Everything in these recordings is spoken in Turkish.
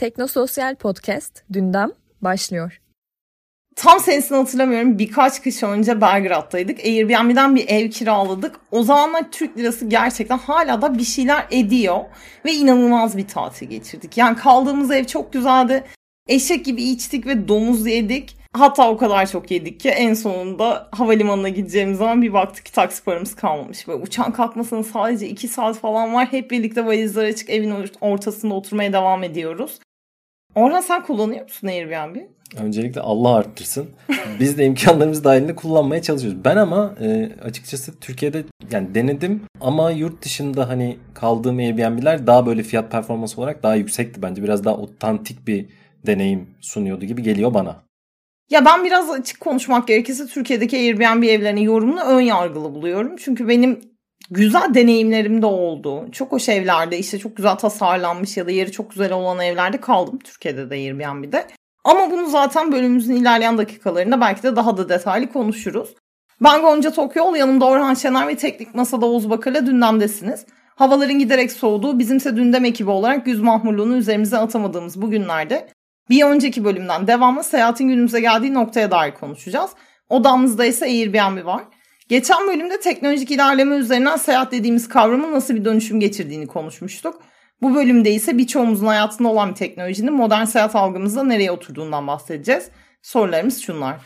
Teknososyal Podcast Dündem başlıyor. Tam senesini hatırlamıyorum. Birkaç kış önce Belgrad'daydık. Airbnb'den bir ev kiraladık. O zamanlar Türk lirası gerçekten hala da bir şeyler ediyor. Ve inanılmaz bir tatil geçirdik. Yani kaldığımız ev çok güzeldi. Eşek gibi içtik ve domuz yedik. Hatta o kadar çok yedik ki en sonunda havalimanına gideceğimiz zaman bir baktık ki taksi paramız kalmamış. Böyle uçağın kalkmasının sadece 2 saat falan var. Hep birlikte valizler açık evin ortasında oturmaya devam ediyoruz. Orhan sen kullanıyor musun Airbnb? Öncelikle Allah arttırsın. Biz de imkanlarımız dahilinde kullanmaya çalışıyoruz. Ben ama e, açıkçası Türkiye'de yani denedim ama yurt dışında hani kaldığım Airbnb'ler daha böyle fiyat performans olarak daha yüksekti bence. Biraz daha otantik bir deneyim sunuyordu gibi geliyor bana. Ya ben biraz açık konuşmak gerekirse Türkiye'deki Airbnb evlerinin yorumunu ön yargılı buluyorum. Çünkü benim güzel deneyimlerim de oldu. Çok hoş evlerde işte çok güzel tasarlanmış ya da yeri çok güzel olan evlerde kaldım. Türkiye'de de Airbnb'de. Ama bunu zaten bölümümüzün ilerleyen dakikalarında belki de daha da detaylı konuşuruz. Ben Gonca Tokyol, yanımda Orhan Şener ve Teknik Masa'da Oğuz Bakar'la dündemdesiniz. Havaların giderek soğuduğu, bizimse dündem ekibi olarak güz mahmurluğunu üzerimize atamadığımız bu günlerde bir önceki bölümden devamlı seyahatin günümüze geldiği noktaya dair konuşacağız. Odamızda ise Airbnb var. Geçen bölümde teknolojik ilerleme üzerinden seyahat dediğimiz kavramın nasıl bir dönüşüm geçirdiğini konuşmuştuk. Bu bölümde ise birçoğumuzun hayatında olan bir teknolojinin modern seyahat algımızda nereye oturduğundan bahsedeceğiz. Sorularımız şunlar.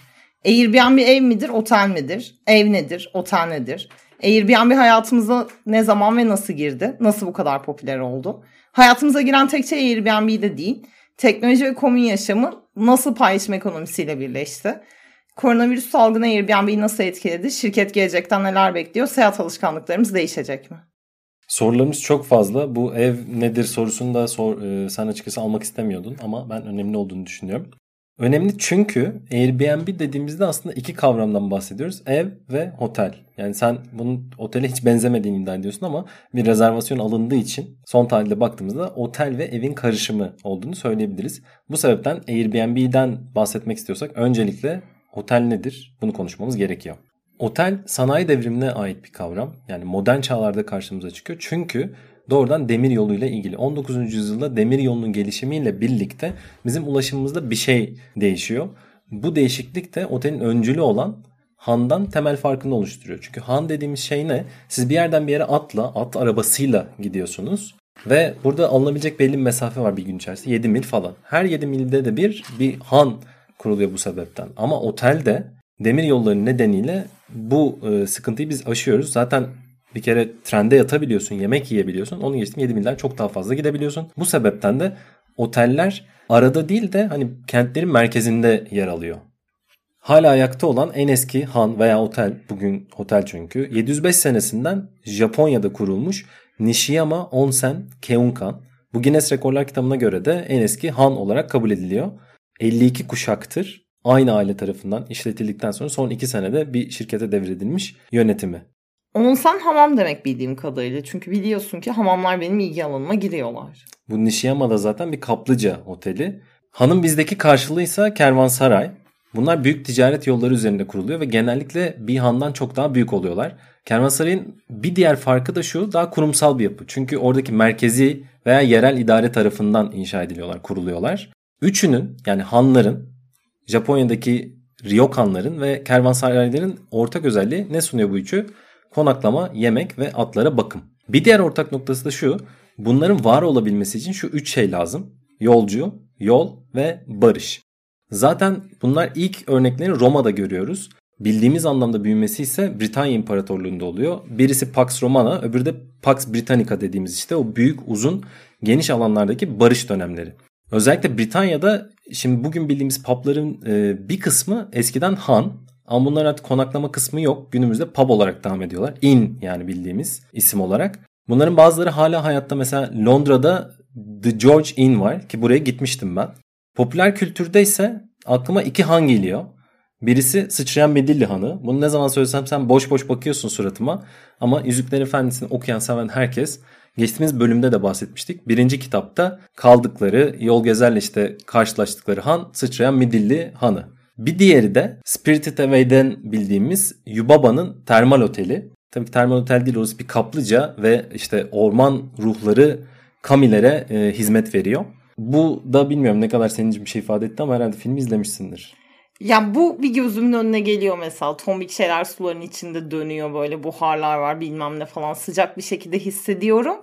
Airbnb ev midir, otel midir? Ev nedir, otel nedir? Airbnb hayatımıza ne zaman ve nasıl girdi? Nasıl bu kadar popüler oldu? Hayatımıza giren tek şey Airbnb'de değil. Teknoloji ve komün yaşamı nasıl paylaşım ekonomisiyle birleşti? Koronavirüs salgını Airbnb'yi nasıl etkiledi? Şirket gelecekten neler bekliyor? Seyahat alışkanlıklarımız değişecek mi? Sorularımız çok fazla. Bu ev nedir sorusunu da sor, e, sen açıkçası almak istemiyordun ama ben önemli olduğunu düşünüyorum. Önemli çünkü Airbnb dediğimizde aslında iki kavramdan bahsediyoruz. Ev ve otel. Yani sen bunun otele hiç benzemediğini iddia ediyorsun ama bir rezervasyon alındığı için son tarihte baktığımızda otel ve evin karışımı olduğunu söyleyebiliriz. Bu sebepten Airbnb'den bahsetmek istiyorsak öncelikle otel nedir? Bunu konuşmamız gerekiyor. Otel sanayi devrimine ait bir kavram. Yani modern çağlarda karşımıza çıkıyor. Çünkü doğrudan demir yoluyla ilgili. 19. yüzyılda demir yolunun gelişimiyle birlikte bizim ulaşımımızda bir şey değişiyor. Bu değişiklik de otelin öncülü olan handan temel farkını oluşturuyor. Çünkü han dediğimiz şey ne? Siz bir yerden bir yere atla, at arabasıyla gidiyorsunuz. Ve burada alınabilecek belli bir mesafe var bir gün içerisinde. 7 mil falan. Her 7 milde de bir bir han kuruluyor bu sebepten. Ama otelde demir yolları nedeniyle bu e, sıkıntıyı biz aşıyoruz. Zaten bir kere trende yatabiliyorsun, yemek yiyebiliyorsun. Onu geçtim 7 milden çok daha fazla gidebiliyorsun. Bu sebepten de oteller arada değil de hani kentlerin merkezinde yer alıyor. Hala ayakta olan en eski han veya otel, bugün otel çünkü 705 senesinden Japonya'da kurulmuş Nishiyama Onsen Keunkan. Bu Guinness Rekorlar kitabına göre de en eski han olarak kabul ediliyor. 52 kuşaktır aynı aile tarafından işletildikten sonra son 2 senede bir şirkete devredilmiş yönetimi. Onsen hamam demek bildiğim kadarıyla. Çünkü biliyorsun ki hamamlar benim ilgi alanıma giriyorlar. Bu Nishiyama'da zaten bir kaplıca oteli. Hanım bizdeki karşılığıysa kervansaray. Bunlar büyük ticaret yolları üzerinde kuruluyor ve genellikle bir handan çok daha büyük oluyorlar. Kervansaray'ın bir diğer farkı da şu daha kurumsal bir yapı. Çünkü oradaki merkezi veya yerel idare tarafından inşa ediliyorlar, kuruluyorlar. Üçünün yani hanların, Japonya'daki ryokanların ve kervansarayların ortak özelliği ne sunuyor bu üçü? Konaklama, yemek ve atlara bakım. Bir diğer ortak noktası da şu. Bunların var olabilmesi için şu üç şey lazım. Yolcu, yol ve barış. Zaten bunlar ilk örnekleri Roma'da görüyoruz. Bildiğimiz anlamda büyümesi ise Britanya İmparatorluğu'nda oluyor. Birisi Pax Romana, öbürü de Pax Britannica dediğimiz işte o büyük uzun geniş alanlardaki barış dönemleri. Özellikle Britanya'da şimdi bugün bildiğimiz pubların e, bir kısmı eskiden han ama bunların artık konaklama kısmı yok. Günümüzde pub olarak devam ediyorlar. Inn yani bildiğimiz isim olarak. Bunların bazıları hala hayatta mesela Londra'da The George Inn var ki buraya gitmiştim ben. Popüler kültürde ise aklıma iki han geliyor. Birisi sıçrayan Medilli Hanı. Bunu ne zaman söylesem sen boş boş bakıyorsun suratıma. Ama Yüzükler Efendisi'ni okuyan seven herkes geçtiğimiz bölümde de bahsetmiştik. Birinci kitapta kaldıkları yol gezerle işte karşılaştıkları han sıçrayan Midilli Hanı. Bir diğeri de Spirited Away'den bildiğimiz Yubaba'nın termal oteli. Tabii ki termal otel değil orası bir kaplıca ve işte orman ruhları kamilere e, hizmet veriyor. Bu da bilmiyorum ne kadar senin için bir şey ifade etti ama herhalde filmi izlemişsindir. Ya bu bir gözümün önüne geliyor mesela. Tombik şeyler suların içinde dönüyor böyle buharlar var bilmem ne falan sıcak bir şekilde hissediyorum.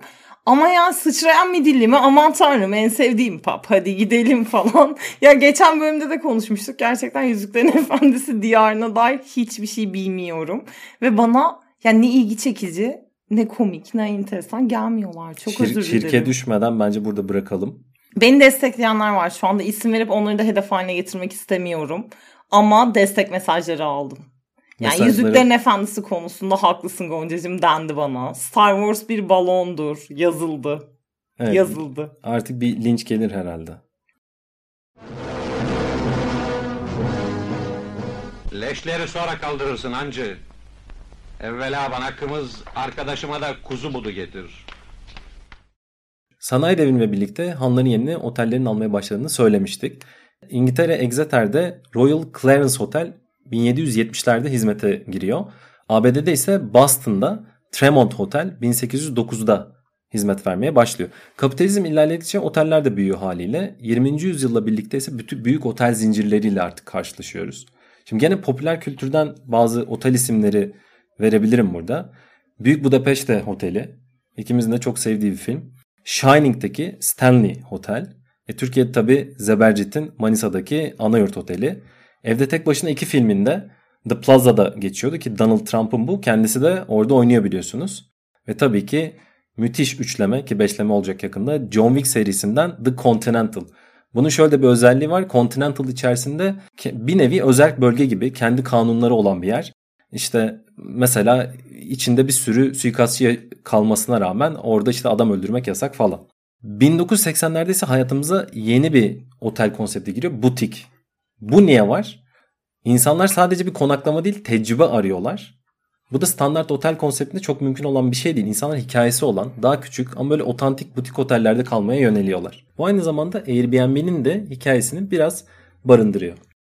Ama ya sıçrayan midilli mi aman tanrım en sevdiğim pap hadi gidelim falan. ya geçen bölümde de konuşmuştuk. Gerçekten Yüzüklerin Efendisi diyarına dair hiçbir şey bilmiyorum. Ve bana yani ne ilgi çekici ne komik ne enteresan gelmiyorlar. Çok Şir- özür dilerim. Şirke düşmeden bence burada bırakalım. Beni destekleyenler var. Şu anda isim verip onları da hedef haline getirmek istemiyorum. Ama destek mesajları aldım. Yani Mesajları... Yüzüklerin Efendisi konusunda haklısın Goncacığım dendi bana. Star Wars bir balondur. Yazıldı. Evet, Yazıldı. Artık bir linç gelir herhalde. Leşleri sonra kaldırırsın hancı. Evvela bana kımız, arkadaşıma da kuzu budu getir. Sanayi devrimiyle birlikte hanların yerini otellerin almaya başladığını söylemiştik. İngiltere Exeter'de Royal Clarence Hotel 1770'lerde hizmete giriyor. ABD'de ise Boston'da Tremont Hotel 1809'da hizmet vermeye başlıyor. Kapitalizm ilerledikçe oteller de büyüyor haliyle. 20. yüzyılla birlikte ise bütün büyük otel zincirleriyle artık karşılaşıyoruz. Şimdi gene popüler kültürden bazı otel isimleri verebilirim burada. Büyük Budapeşte Oteli. İkimizin de çok sevdiği bir film. Shining'deki Stanley Hotel. E, Türkiye'de tabi Zebercet'in Manisa'daki Anayurt Oteli. Evde tek başına iki filminde The Plaza'da geçiyordu ki Donald Trump'ın bu. Kendisi de orada oynuyor biliyorsunuz. Ve tabii ki müthiş üçleme ki beşleme olacak yakında John Wick serisinden The Continental. Bunun şöyle bir özelliği var. Continental içerisinde bir nevi özel bölge gibi kendi kanunları olan bir yer. İşte mesela içinde bir sürü suikastçı kalmasına rağmen orada işte adam öldürmek yasak falan. 1980'lerde ise hayatımıza yeni bir otel konsepti giriyor. Butik. Bu niye var? İnsanlar sadece bir konaklama değil tecrübe arıyorlar. Bu da standart otel konseptinde çok mümkün olan bir şey değil. İnsanlar hikayesi olan, daha küçük ama böyle otantik butik otellerde kalmaya yöneliyorlar. Bu aynı zamanda Airbnb'nin de hikayesini biraz barındırıyor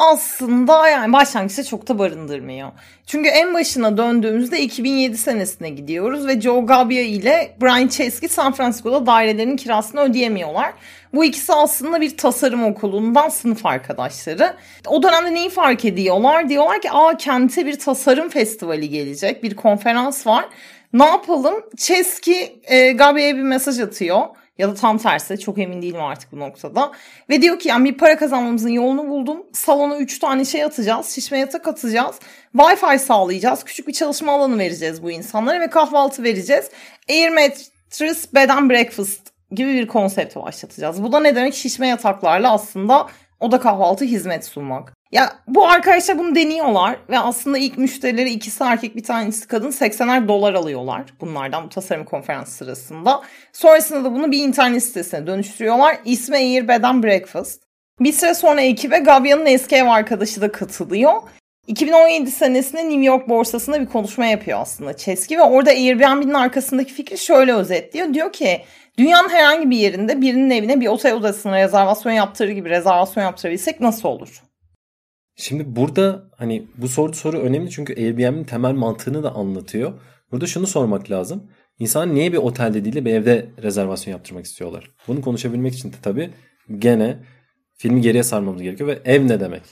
aslında yani başlangıçta çok da barındırmıyor. Çünkü en başına döndüğümüzde 2007 senesine gidiyoruz ve Joe Gabbia ile Brian Chesky San Francisco'da dairelerinin kirasını ödeyemiyorlar. Bu ikisi aslında bir tasarım okulundan sınıf arkadaşları. O dönemde neyi fark ediyorlar? Diyorlar ki aa kente bir tasarım festivali gelecek, bir konferans var. Ne yapalım? Chesky e, Gabbya'ya bir mesaj atıyor ya da tam tersi çok emin değilim artık bu noktada. Ve diyor ki yani bir para kazanmamızın yolunu buldum. Salona 3 tane şey atacağız. Şişme yatak atacağız. Wi-Fi sağlayacağız. Küçük bir çalışma alanı vereceğiz bu insanlara ve kahvaltı vereceğiz. Air Mattress Bed and Breakfast gibi bir konsept başlatacağız. Bu da ne demek? Şişme yataklarla aslında oda kahvaltı hizmet sunmak. Ya bu arkadaşlar bunu deniyorlar ve aslında ilk müşterileri ikisi erkek bir tanesi kadın 80'er dolar alıyorlar bunlardan bu tasarım konferansı sırasında. Sonrasında da bunu bir internet sitesine dönüştürüyorlar. İsmi Air Bed and Breakfast. Bir süre sonra ekibe Gabia'nın eski ev arkadaşı da katılıyor. 2017 senesinde New York borsasında bir konuşma yapıyor aslında Chesky ve orada Airbnb'nin arkasındaki fikri şöyle özetliyor. Diyor ki dünyanın herhangi bir yerinde birinin evine bir otel odasına rezervasyon yaptırır gibi rezervasyon yaptırabilsek nasıl olur? Şimdi burada hani bu soru soru önemli çünkü Airbnb'nin temel mantığını da anlatıyor. Burada şunu sormak lazım. İnsan niye bir otelde değil de bir evde rezervasyon yaptırmak istiyorlar? Bunu konuşabilmek için de tabii gene filmi geriye sarmamız gerekiyor ve ev ne demek?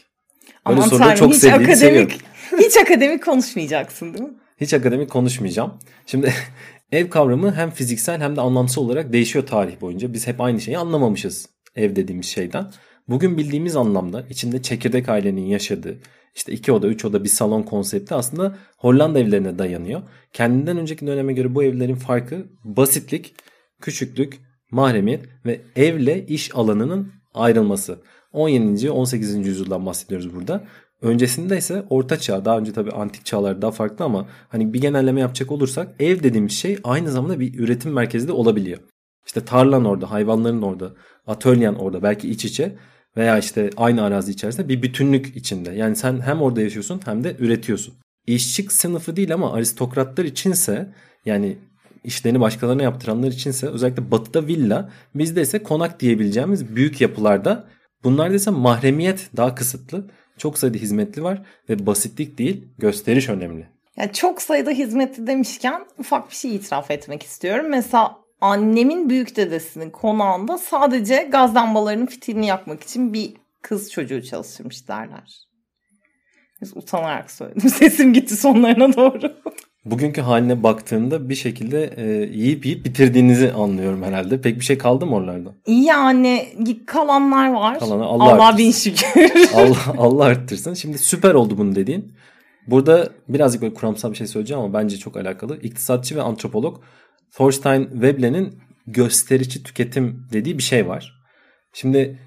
Böyle Aman tanrım, çok hiç akademik, seviyorum. hiç akademik konuşmayacaksın değil mi? Hiç akademik konuşmayacağım. Şimdi ev kavramı hem fiziksel hem de anlamsal olarak değişiyor tarih boyunca. Biz hep aynı şeyi anlamamışız ev dediğimiz şeyden. Bugün bildiğimiz anlamda içinde çekirdek ailenin yaşadığı işte iki oda üç oda bir salon konsepti aslında Hollanda evlerine dayanıyor. Kendinden önceki döneme göre bu evlerin farkı basitlik, küçüklük, mahremiyet ve evle iş alanının ayrılması. 17. 18. yüzyıldan bahsediyoruz burada. Öncesinde ise orta çağ daha önce tabii antik çağlar daha farklı ama hani bir genelleme yapacak olursak ev dediğimiz şey aynı zamanda bir üretim merkezi de olabiliyor. İşte tarlan orada, hayvanların orada, atölyen orada belki iç içe veya işte aynı arazi içerisinde bir bütünlük içinde. Yani sen hem orada yaşıyorsun hem de üretiyorsun. İşçi sınıfı değil ama aristokratlar içinse yani işlerini başkalarına yaptıranlar içinse özellikle batıda villa bizde ise konak diyebileceğimiz büyük yapılarda bunlarda ise mahremiyet daha kısıtlı. Çok sayıda hizmetli var ve basitlik değil gösteriş önemli. Ya çok sayıda hizmetli demişken ufak bir şey itiraf etmek istiyorum. Mesela annemin büyük dedesinin konağında sadece gaz lambalarının fitilini yakmak için bir kız çocuğu çalıştırmış derler. Biz utanarak söyledim. Sesim gitti sonlarına doğru. Bugünkü haline baktığımda bir şekilde e, yiyip yiyip bitirdiğinizi anlıyorum herhalde. Pek bir şey kaldı mı oralarda? Yani kalanlar var. Kalanı Allah, Allah, arttırsın. bin şükür. Allah, Allah arttırsın. Şimdi süper oldu bunu dediğin. Burada birazcık böyle kuramsal bir şey söyleyeceğim ama bence çok alakalı. İktisatçı ve antropolog Thorstein Veblen'in gösterici tüketim dediği bir şey var. Şimdi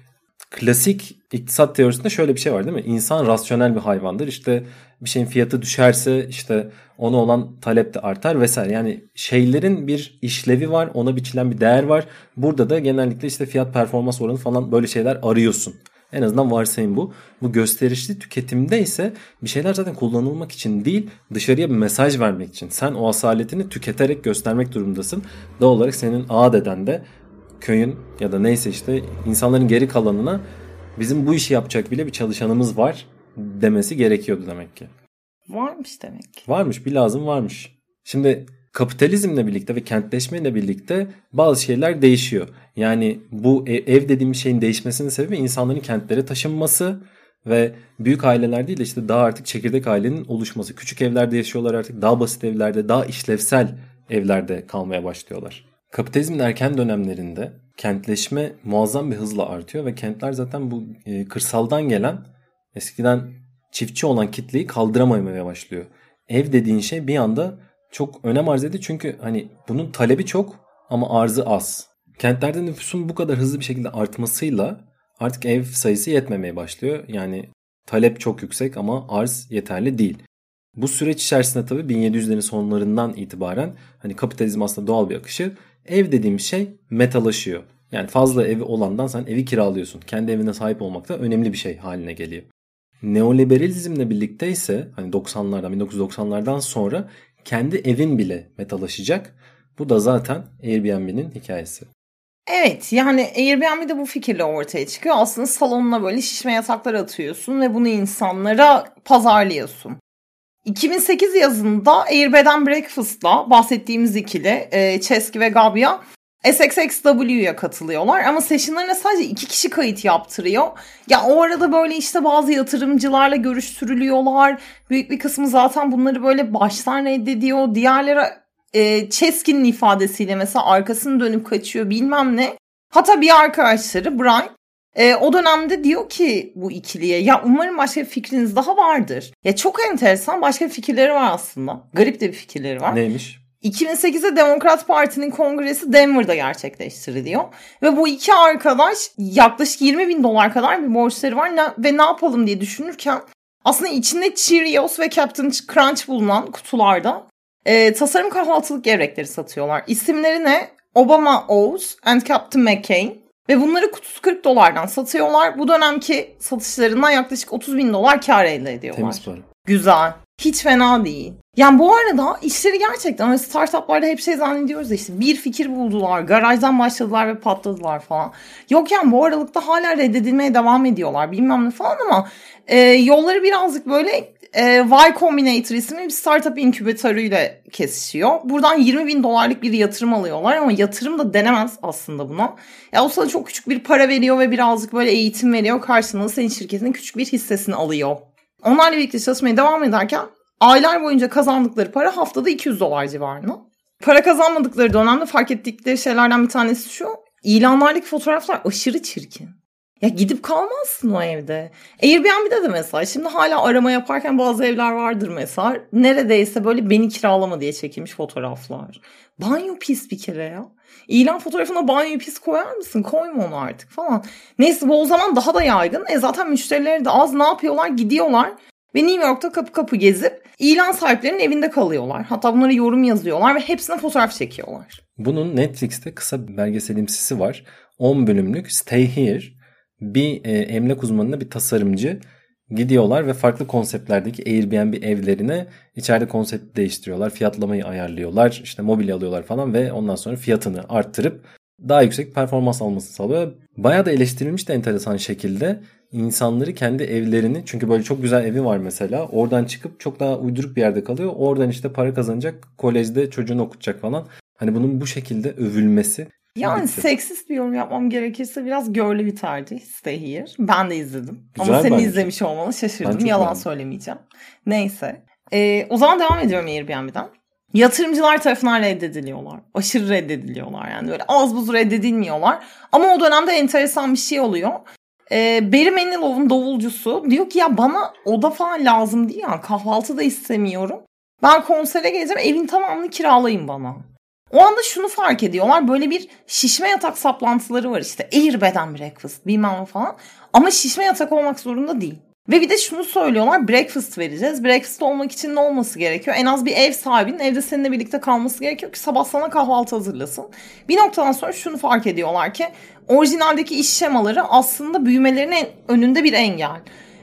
klasik iktisat teorisinde şöyle bir şey var değil mi? İnsan rasyonel bir hayvandır. İşte bir şeyin fiyatı düşerse işte ona olan talep de artar vesaire. Yani şeylerin bir işlevi var, ona biçilen bir değer var. Burada da genellikle işte fiyat performans oranı falan böyle şeyler arıyorsun. En azından varsayım bu. Bu gösterişli tüketimde ise bir şeyler zaten kullanılmak için değil dışarıya bir mesaj vermek için. Sen o asaletini tüketerek göstermek durumundasın. Doğal olarak senin ağ deden de köyün ya da neyse işte insanların geri kalanına bizim bu işi yapacak bile bir çalışanımız var demesi gerekiyordu demek ki. Varmış demek. Varmış bir lazım varmış. Şimdi kapitalizmle birlikte ve kentleşmeyle birlikte bazı şeyler değişiyor. Yani bu e- ev dediğimiz şeyin değişmesinin sebebi insanların kentlere taşınması ve büyük aileler değil de işte daha artık çekirdek ailenin oluşması. Küçük evlerde yaşıyorlar artık daha basit evlerde daha işlevsel evlerde kalmaya başlıyorlar. Kapitalizmin erken dönemlerinde kentleşme muazzam bir hızla artıyor ve kentler zaten bu e, kırsaldan gelen eskiden çiftçi olan kitleyi kaldıramamaya başlıyor. Ev dediğin şey bir anda çok önem arz ediyor çünkü hani bunun talebi çok ama arzı az. Kentlerde nüfusun bu kadar hızlı bir şekilde artmasıyla artık ev sayısı yetmemeye başlıyor. Yani talep çok yüksek ama arz yeterli değil. Bu süreç içerisinde tabii 1700'lerin sonlarından itibaren hani kapitalizm aslında doğal bir akışı. Ev dediğim şey metalaşıyor. Yani fazla evi olandan sen evi kiralıyorsun. Kendi evine sahip olmak da önemli bir şey haline geliyor. Neoliberalizmle birlikte ise hani 90'lardan 1990'lardan sonra kendi evin bile metalaşacak. Bu da zaten Airbnb'nin hikayesi. Evet yani Airbnb'de bu fikirle ortaya çıkıyor. Aslında salonuna böyle şişme yataklar atıyorsun ve bunu insanlara pazarlıyorsun. 2008 yazında Airbnb Breakfast'la bahsettiğimiz ikili e, Chesky ve Gabia SXXW'ya katılıyorlar ama sessionlarına sadece iki kişi kayıt yaptırıyor. Ya o arada böyle işte bazı yatırımcılarla görüştürülüyorlar. Büyük bir kısmı zaten bunları böyle baştan reddediyor. Diğerleri e, Chesky'nin ifadesiyle mesela arkasını dönüp kaçıyor bilmem ne. Hatta bir arkadaşları Brian e, o dönemde diyor ki bu ikiliye ya umarım başka bir fikriniz daha vardır. Ya çok enteresan başka fikirleri var aslında. Garip de bir fikirleri var. Neymiş? 2008'de Demokrat Parti'nin kongresi Denver'da gerçekleştiriliyor. Ve bu iki arkadaş yaklaşık 20 bin dolar kadar bir borçları var ve ne yapalım diye düşünürken aslında içinde Cheerios ve Captain Crunch bulunan kutularda e, tasarım kahvaltılık gevrekleri satıyorlar. İsimleri ne? Obama O's and Captain McCain. Ve bunları kutusu 40 dolardan satıyorlar. Bu dönemki satışlarından yaklaşık 30 bin dolar kar elde ediyorlar. Temiz para. Güzel. Hiç fena değil. Yani bu arada işleri gerçekten hani startuplarda hep şey zannediyoruz ya işte bir fikir buldular, garajdan başladılar ve patladılar falan. Yok yani bu aralıkta hala reddedilmeye devam ediyorlar bilmem ne falan ama e, yolları birazcık böyle e, Y Combinator isimli bir startup inkübatörüyle kesişiyor. Buradan 20 bin dolarlık bir yatırım alıyorlar ama yatırım da denemez aslında buna. Ya o sana çok küçük bir para veriyor ve birazcık böyle eğitim veriyor. Karşılığında senin şirketinin küçük bir hissesini alıyor. Onlarla birlikte çalışmaya devam ederken aylar boyunca kazandıkları para haftada 200 dolar civarında. Para kazanmadıkları dönemde fark ettikleri şeylerden bir tanesi şu. İlanlardaki fotoğraflar aşırı çirkin. Ya gidip kalmazsın o evde. Airbnb'de de mesela şimdi hala arama yaparken bazı evler vardır mesela. Neredeyse böyle beni kiralama diye çekilmiş fotoğraflar. Banyo pis bir kere ya. İlan fotoğrafına banyo pis koyar mısın? Koyma onu artık falan. Neyse bu o zaman daha da yaygın. E zaten müşterileri de az ne yapıyorlar? Gidiyorlar ve New York'ta kapı kapı gezip ilan sahiplerinin evinde kalıyorlar. Hatta bunlara yorum yazıyorlar ve hepsine fotoğraf çekiyorlar. Bunun Netflix'te kısa bir belgeselimsisi var. 10 bölümlük Stay Here. Bir e, emlak uzmanına bir tasarımcı gidiyorlar ve farklı konseptlerdeki Airbnb evlerine içeride konsepti değiştiriyorlar. Fiyatlamayı ayarlıyorlar. işte mobilya alıyorlar falan ve ondan sonra fiyatını arttırıp daha yüksek performans almasını sağlıyor. Bayağı da eleştirilmiş de enteresan şekilde insanları kendi evlerini çünkü böyle çok güzel evi var mesela oradan çıkıp çok daha uyduruk bir yerde kalıyor. Oradan işte para kazanacak kolejde çocuğunu okutacak falan. Hani bunun bu şekilde övülmesi Yani Bitti. seksist bir yorum yapmam gerekirse biraz görlü bir tercih Stay Here. Ben de izledim. Güzel Ama senin bence. izlemiş olmanı Ben şaşırdım. Yalan beğendim. söylemeyeceğim. Neyse. Ee, o zaman devam ediyorum Airbnb'den. Yatırımcılar tarafından reddediliyorlar. Aşırı reddediliyorlar yani. Böyle az buz reddedilmiyorlar. Ama o dönemde enteresan bir şey oluyor. Ee, Barry Manilow'un davulcusu diyor ki ya bana oda falan lazım değil ya. Kahvaltı da istemiyorum. Ben konsere geleceğim evin tamamını kiralayın bana. O anda şunu fark ediyorlar. Böyle bir şişme yatak saplantıları var işte. Air bed and breakfast bilmem falan. Ama şişme yatak olmak zorunda değil. Ve bir de şunu söylüyorlar. Breakfast vereceğiz. Breakfast olmak için ne olması gerekiyor? En az bir ev sahibinin evde seninle birlikte kalması gerekiyor ki sabah sana kahvaltı hazırlasın. Bir noktadan sonra şunu fark ediyorlar ki orijinaldeki iş şemaları aslında büyümelerinin önünde bir engel.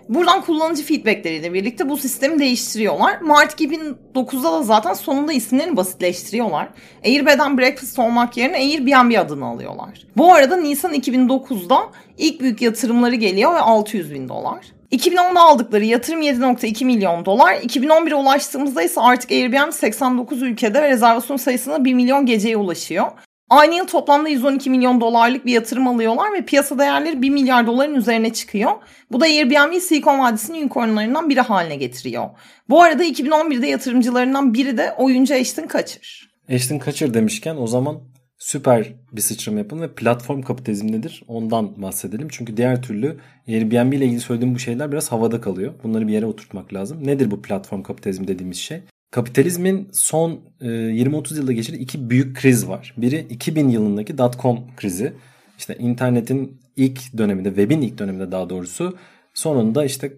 Buradan kullanıcı feedbackleriyle birlikte bu sistemi değiştiriyorlar. Mart 2009'da da zaten sonunda isimlerini basitleştiriyorlar. Airbnb Breakfast olmak yerine Airbnb adını alıyorlar. Bu arada Nisan 2009'da ilk büyük yatırımları geliyor ve 600 bin dolar. 2010'da aldıkları yatırım 7.2 milyon dolar. 2011'e ulaştığımızda ise artık Airbnb 89 ülkede ve rezervasyon sayısına 1 milyon geceye ulaşıyor. Aynı yıl toplamda 112 milyon dolarlık bir yatırım alıyorlar ve piyasa değerleri 1 milyar doların üzerine çıkıyor. Bu da Airbnb Silicon Vadisi'nin unicornlarından biri haline getiriyor. Bu arada 2011'de yatırımcılarından biri de oyuncu Ashton Kutcher. Ashton Kutcher demişken o zaman süper bir sıçrama yapın ve platform kapitalizm nedir ondan bahsedelim. Çünkü diğer türlü Airbnb ile ilgili söylediğim bu şeyler biraz havada kalıyor. Bunları bir yere oturtmak lazım. Nedir bu platform kapitalizm dediğimiz şey? Kapitalizmin son e, 20-30 yılda geçirdiği iki büyük kriz var. Biri 2000 yılındaki dot-com krizi. İşte internetin ilk döneminde, webin ilk döneminde daha doğrusu sonunda işte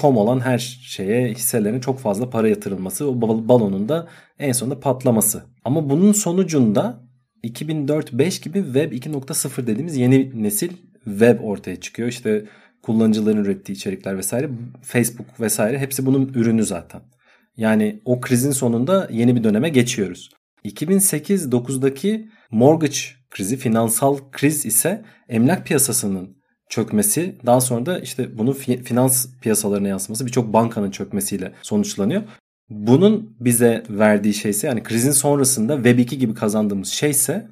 .com olan her şeye hisselerine çok fazla para yatırılması, o bal- balonun da en sonunda patlaması. Ama bunun sonucunda 2004-5 gibi Web 2.0 dediğimiz yeni nesil web ortaya çıkıyor. İşte kullanıcıların ürettiği içerikler vesaire, Facebook vesaire hepsi bunun ürünü zaten. Yani o krizin sonunda yeni bir döneme geçiyoruz. 2008-9'daki mortgage krizi, finansal kriz ise emlak piyasasının çökmesi, daha sonra da işte bunun fi- finans piyasalarına yansıması birçok bankanın çökmesiyle sonuçlanıyor. Bunun bize verdiği şeyse yani krizin sonrasında Web 2 gibi kazandığımız şeyse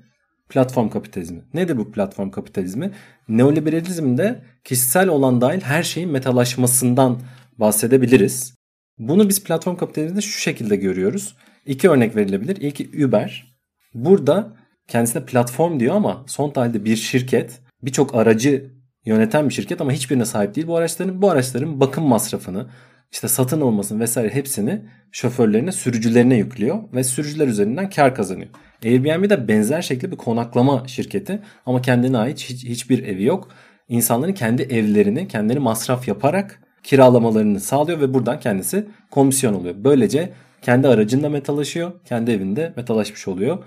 platform kapitalizmi. Nedir bu platform kapitalizmi? Neoliberalizmde kişisel olan dahil her şeyin metalaşmasından bahsedebiliriz. Bunu biz platform kapitalizminde şu şekilde görüyoruz. İki örnek verilebilir. İlki Uber. Burada kendisine platform diyor ama son tahlilde bir şirket birçok aracı yöneten bir şirket ama hiçbirine sahip değil bu araçların. Bu araçların bakım masrafını, işte satın almasını vesaire hepsini şoförlerine, sürücülerine yüklüyor ve sürücüler üzerinden kar kazanıyor. Airbnb de benzer şekilde bir konaklama şirketi ama kendine ait hiç, hiçbir evi yok. İnsanların kendi evlerini, kendileri masraf yaparak kiralamalarını sağlıyor ve buradan kendisi komisyon oluyor. Böylece kendi aracında metalaşıyor, kendi evinde metalaşmış oluyor.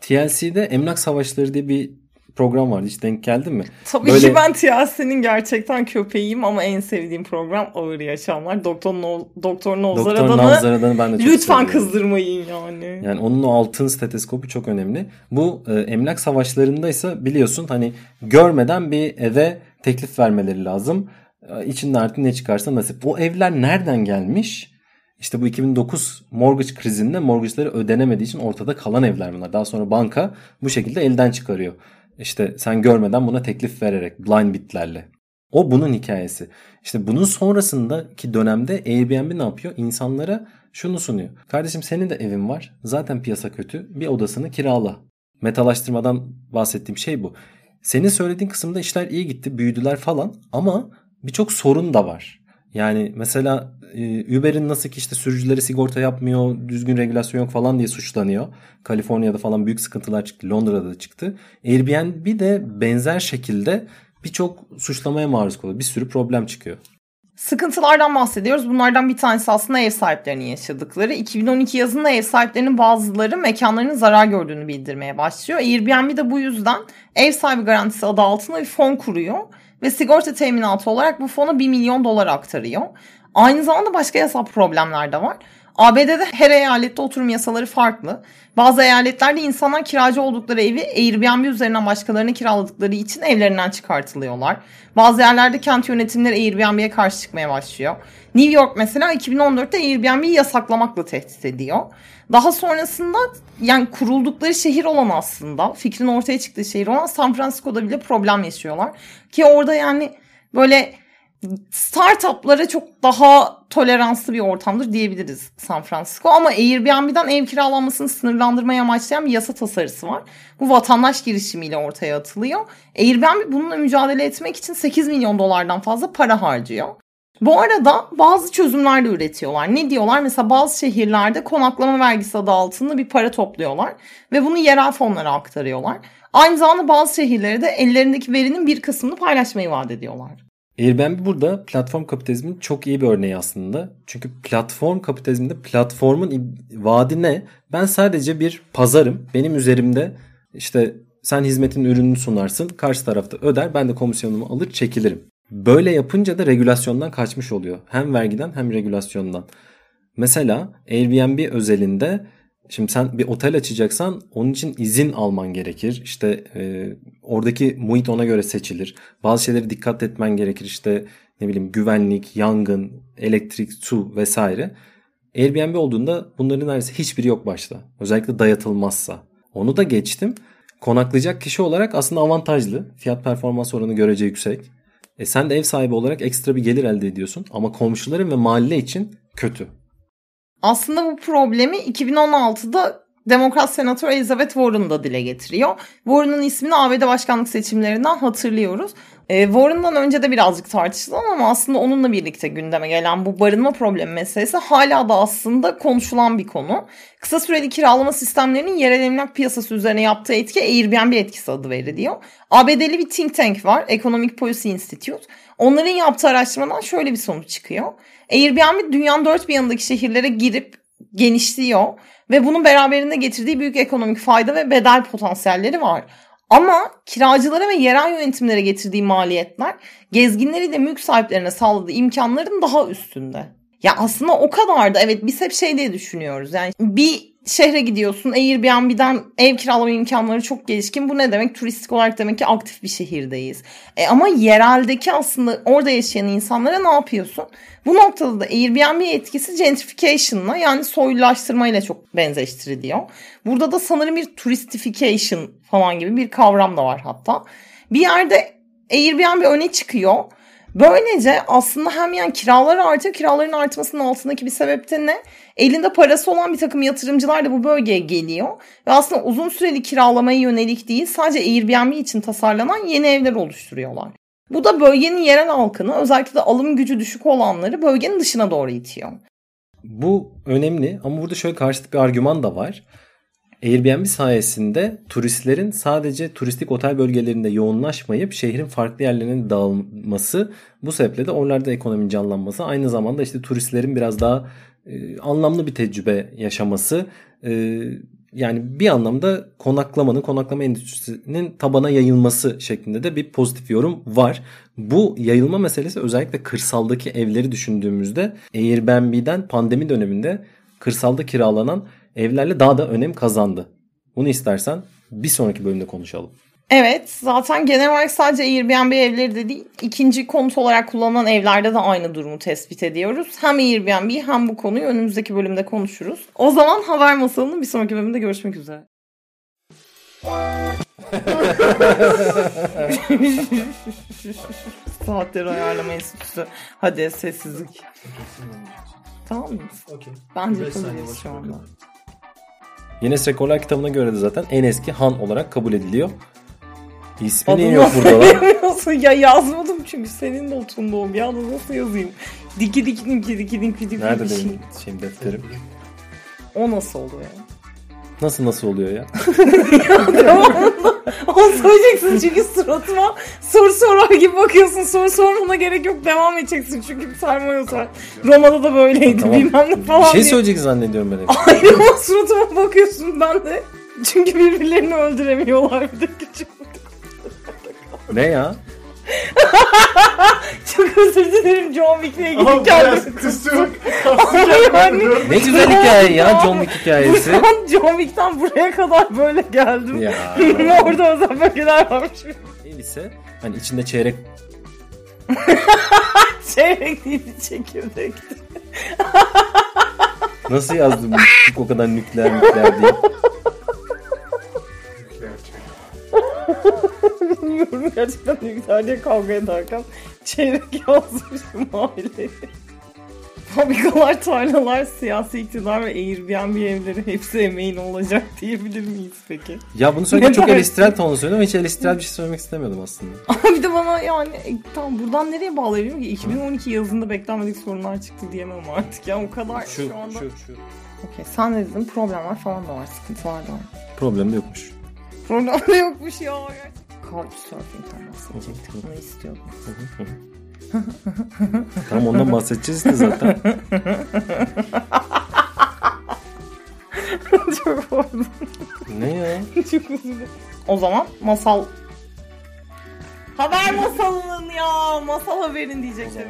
TLC'de Emlak Savaşları diye bir program vardı. Hiç denk geldin mi? Tabii Böyle- ki ben TLC'nin gerçekten köpeğiyim ama en sevdiğim program Ağır Yaşamlar. Doktor, no Doktor Nozar Doktor Navzar Adan'ı ben de çok lütfen seviyorum. kızdırmayın yani. Yani onun o altın stetoskopu çok önemli. Bu e, emlak savaşlarında ise biliyorsun hani görmeden bir eve teklif vermeleri lazım. E, içinde artık ne çıkarsa nasip. O evler nereden gelmiş? İşte bu 2009 mortgage krizinde mortgage'ları ödenemediği için ortada kalan evler bunlar. Daha sonra banka bu şekilde elden çıkarıyor. İşte sen görmeden buna teklif vererek blind bitlerle. O bunun hikayesi. İşte bunun sonrasındaki dönemde Airbnb ne yapıyor? İnsanlara şunu sunuyor. Kardeşim senin de evin var. Zaten piyasa kötü. Bir odasını kirala. Metalaştırmadan bahsettiğim şey bu. Senin söylediğin kısımda işler iyi gitti. Büyüdüler falan. Ama birçok sorun da var. Yani mesela e, Uber'in nasıl ki işte sürücüleri sigorta yapmıyor, düzgün regülasyon yok falan diye suçlanıyor. Kaliforniya'da falan büyük sıkıntılar çıktı, Londra'da da çıktı. Airbnb de benzer şekilde birçok suçlamaya maruz kalıyor. Bir sürü problem çıkıyor. Sıkıntılardan bahsediyoruz. Bunlardan bir tanesi aslında ev sahiplerinin yaşadıkları. 2012 yazında ev sahiplerinin bazıları mekanlarının zarar gördüğünü bildirmeye başlıyor. Airbnb de bu yüzden ev sahibi garantisi adı altında bir fon kuruyor. Ve sigorta teminatı olarak bu fona 1 milyon dolar aktarıyor. Aynı zamanda başka yasal problemler de var. ABD'de her eyalette oturum yasaları farklı. Bazı eyaletlerde insanlar kiracı oldukları evi Airbnb üzerinden başkalarına kiraladıkları için evlerinden çıkartılıyorlar. Bazı yerlerde kent yönetimleri Airbnb'ye karşı çıkmaya başlıyor. New York mesela 2014'te Airbnb'yi yasaklamakla tehdit ediyor. Daha sonrasında yani kuruldukları şehir olan aslında fikrin ortaya çıktığı şehir olan San Francisco'da bile problem yaşıyorlar. Ki orada yani böyle startuplara çok daha toleranslı bir ortamdır diyebiliriz San Francisco. Ama Airbnb'den ev kiralanmasını sınırlandırmaya amaçlayan bir yasa tasarısı var. Bu vatandaş girişimiyle ortaya atılıyor. Airbnb bununla mücadele etmek için 8 milyon dolardan fazla para harcıyor. Bu arada bazı çözümler de üretiyorlar. Ne diyorlar? Mesela bazı şehirlerde konaklama vergisi adı altında bir para topluyorlar ve bunu yerel fonlara aktarıyorlar. Aynı zamanda bazı şehirlere de ellerindeki verinin bir kısmını paylaşmayı vaat ediyorlar. Airbnb burada platform kapitalizmin çok iyi bir örneği aslında. Çünkü platform kapitalizminde platformun vaadi ne? Ben sadece bir pazarım. Benim üzerimde işte sen hizmetin ürününü sunarsın. Karşı tarafta öder. Ben de komisyonumu alır çekilirim. Böyle yapınca da regülasyondan kaçmış oluyor. Hem vergiden hem regülasyondan. Mesela Airbnb özelinde şimdi sen bir otel açacaksan onun için izin alman gerekir. İşte e, oradaki muhit ona göre seçilir. Bazı şeyleri dikkat etmen gerekir. İşte ne bileyim güvenlik, yangın, elektrik, su vesaire. Airbnb olduğunda bunların neredeyse hiçbiri yok başta. Özellikle dayatılmazsa. Onu da geçtim. Konaklayacak kişi olarak aslında avantajlı. Fiyat performans oranı görece yüksek. E sen de ev sahibi olarak ekstra bir gelir elde ediyorsun ama komşuların ve mahalle için kötü. Aslında bu problemi 2016'da Demokrat Senatör Elizabeth Warren da dile getiriyor. Warren'ın ismini ABD başkanlık seçimlerinden hatırlıyoruz. E, Warren'dan önce de birazcık tartışılan ama aslında onunla birlikte gündeme gelen bu barınma problemi meselesi hala da aslında konuşulan bir konu. Kısa süreli kiralama sistemlerinin yerel emlak piyasası üzerine yaptığı etki Airbnb etkisi adı veriliyor. ABD'li bir think tank var Economic Policy Institute. Onların yaptığı araştırmadan şöyle bir sonuç çıkıyor. Airbnb dünyanın dört bir yanındaki şehirlere girip genişliyor ve bunun beraberinde getirdiği büyük ekonomik fayda ve bedel potansiyelleri var. Ama kiracılara ve yerel yönetimlere getirdiği maliyetler gezginleri de mülk sahiplerine sağladığı imkanların daha üstünde. Ya aslında o kadar da evet biz hep şey diye düşünüyoruz. Yani bir şehre gidiyorsun Airbnb'den ev kiralama imkanları çok gelişkin. Bu ne demek? Turistik olarak demek ki aktif bir şehirdeyiz. E ama yereldeki aslında orada yaşayan insanlara ne yapıyorsun? Bu noktada da Airbnb etkisi gentrification'la yani soylulaştırmayla çok benzeştiriliyor. Burada da sanırım bir turistification falan gibi bir kavram da var hatta. Bir yerde Airbnb öne çıkıyor Böylece aslında hem yani kiralar artıyor. Kiraların artmasının altındaki bir sebep de ne? Elinde parası olan bir takım yatırımcılar da bu bölgeye geliyor. Ve aslında uzun süreli kiralamaya yönelik değil sadece Airbnb için tasarlanan yeni evler oluşturuyorlar. Bu da bölgenin yerel halkını özellikle de alım gücü düşük olanları bölgenin dışına doğru itiyor. Bu önemli ama burada şöyle karşıt bir argüman da var. Airbnb sayesinde turistlerin sadece turistik otel bölgelerinde yoğunlaşmayıp şehrin farklı yerlerine dağılması bu sebeple de oralarda ekonominin canlanması aynı zamanda işte turistlerin biraz daha e, anlamlı bir tecrübe yaşaması e, yani bir anlamda konaklamanın konaklama endüstrisinin tabana yayılması şeklinde de bir pozitif yorum var. Bu yayılma meselesi özellikle kırsaldaki evleri düşündüğümüzde Airbnb'den pandemi döneminde kırsalda kiralanan evlerle daha da önem kazandı. Bunu istersen bir sonraki bölümde konuşalım. Evet zaten genel olarak sadece Airbnb evleri de değil ikinci konut olarak kullanılan evlerde de aynı durumu tespit ediyoruz. Hem Airbnb hem bu konuyu önümüzdeki bölümde konuşuruz. O zaman haber masalının bir sonraki bölümde görüşmek üzere. Saatleri ayarlama enstitüsü. Hadi sessizlik. Tamam mı? Okay. Bence kalırız şu anda. Guinness Rekorlar kitabına göre de zaten en eski han olarak kabul ediliyor. İsmi niye yok burada lan? ya yazmadım çünkü senin notunda o. Bir anda nasıl yazayım? Diki diki diki diki diki diki Nerede benim şey. şeyim defterim? O nasıl oluyor ya? Nasıl nasıl oluyor ya? Onu söyleyeceksin çünkü suratıma soru sorar gibi bakıyorsun. Soru sormana gerek yok. Devam edeceksin çünkü sarma yoksa. Roma'da da böyleydi tamam. bilmem ne falan. Bir şey söyleyeceksin zannediyorum ben. Hayır ama suratıma bakıyorsun ben de. Çünkü birbirlerini öldüremiyorlar bir de küçük. Ne ya? Çok özür dilerim John Wick'le ilgili kendimi kısık. yani- Ne güzel hikaye ya John Wick hikayesi. Buradan John Wick'ten buraya kadar böyle geldim. ya. Orada özel bölgeler varmış. Değil ise hani içinde çeyrek Çeyrek değil çekirdekti. nasıl yazdım bu o kadar nükleer nükleer diye. Bilmiyorum gerçekten İtalya kavga ederken çeyrek yazmışım aileye. Fabrikalar, tarlalar, siyasi iktidar ve Airbnb evleri hepsi emeğin olacak diyebilir miyiz peki? Ya bunu söylerken Ne çok eleştirel tonla söylüyorum ama hiç eleştirel bir şey söylemek istemiyordum aslında. Ama bir de bana yani e, tamam buradan nereye bağlayabilirim ki? 2012 yazında beklenmedik sorunlar çıktı diyemem artık ya o kadar şu, Şu, anda. şu, şu. Okey sen ne dedin? Problemler falan da var, sıkıntılar da var. Problem de yokmuş. Problem de yokmuş ya. Couchsurfing'den bahsedecektik. Bunu istiyordum. Tamam ondan bahsedeceğiz işte zaten. Çok pardon. ne ya? Çok. O zaman masal... Haber masalının ya. Masal haberin diyecekler.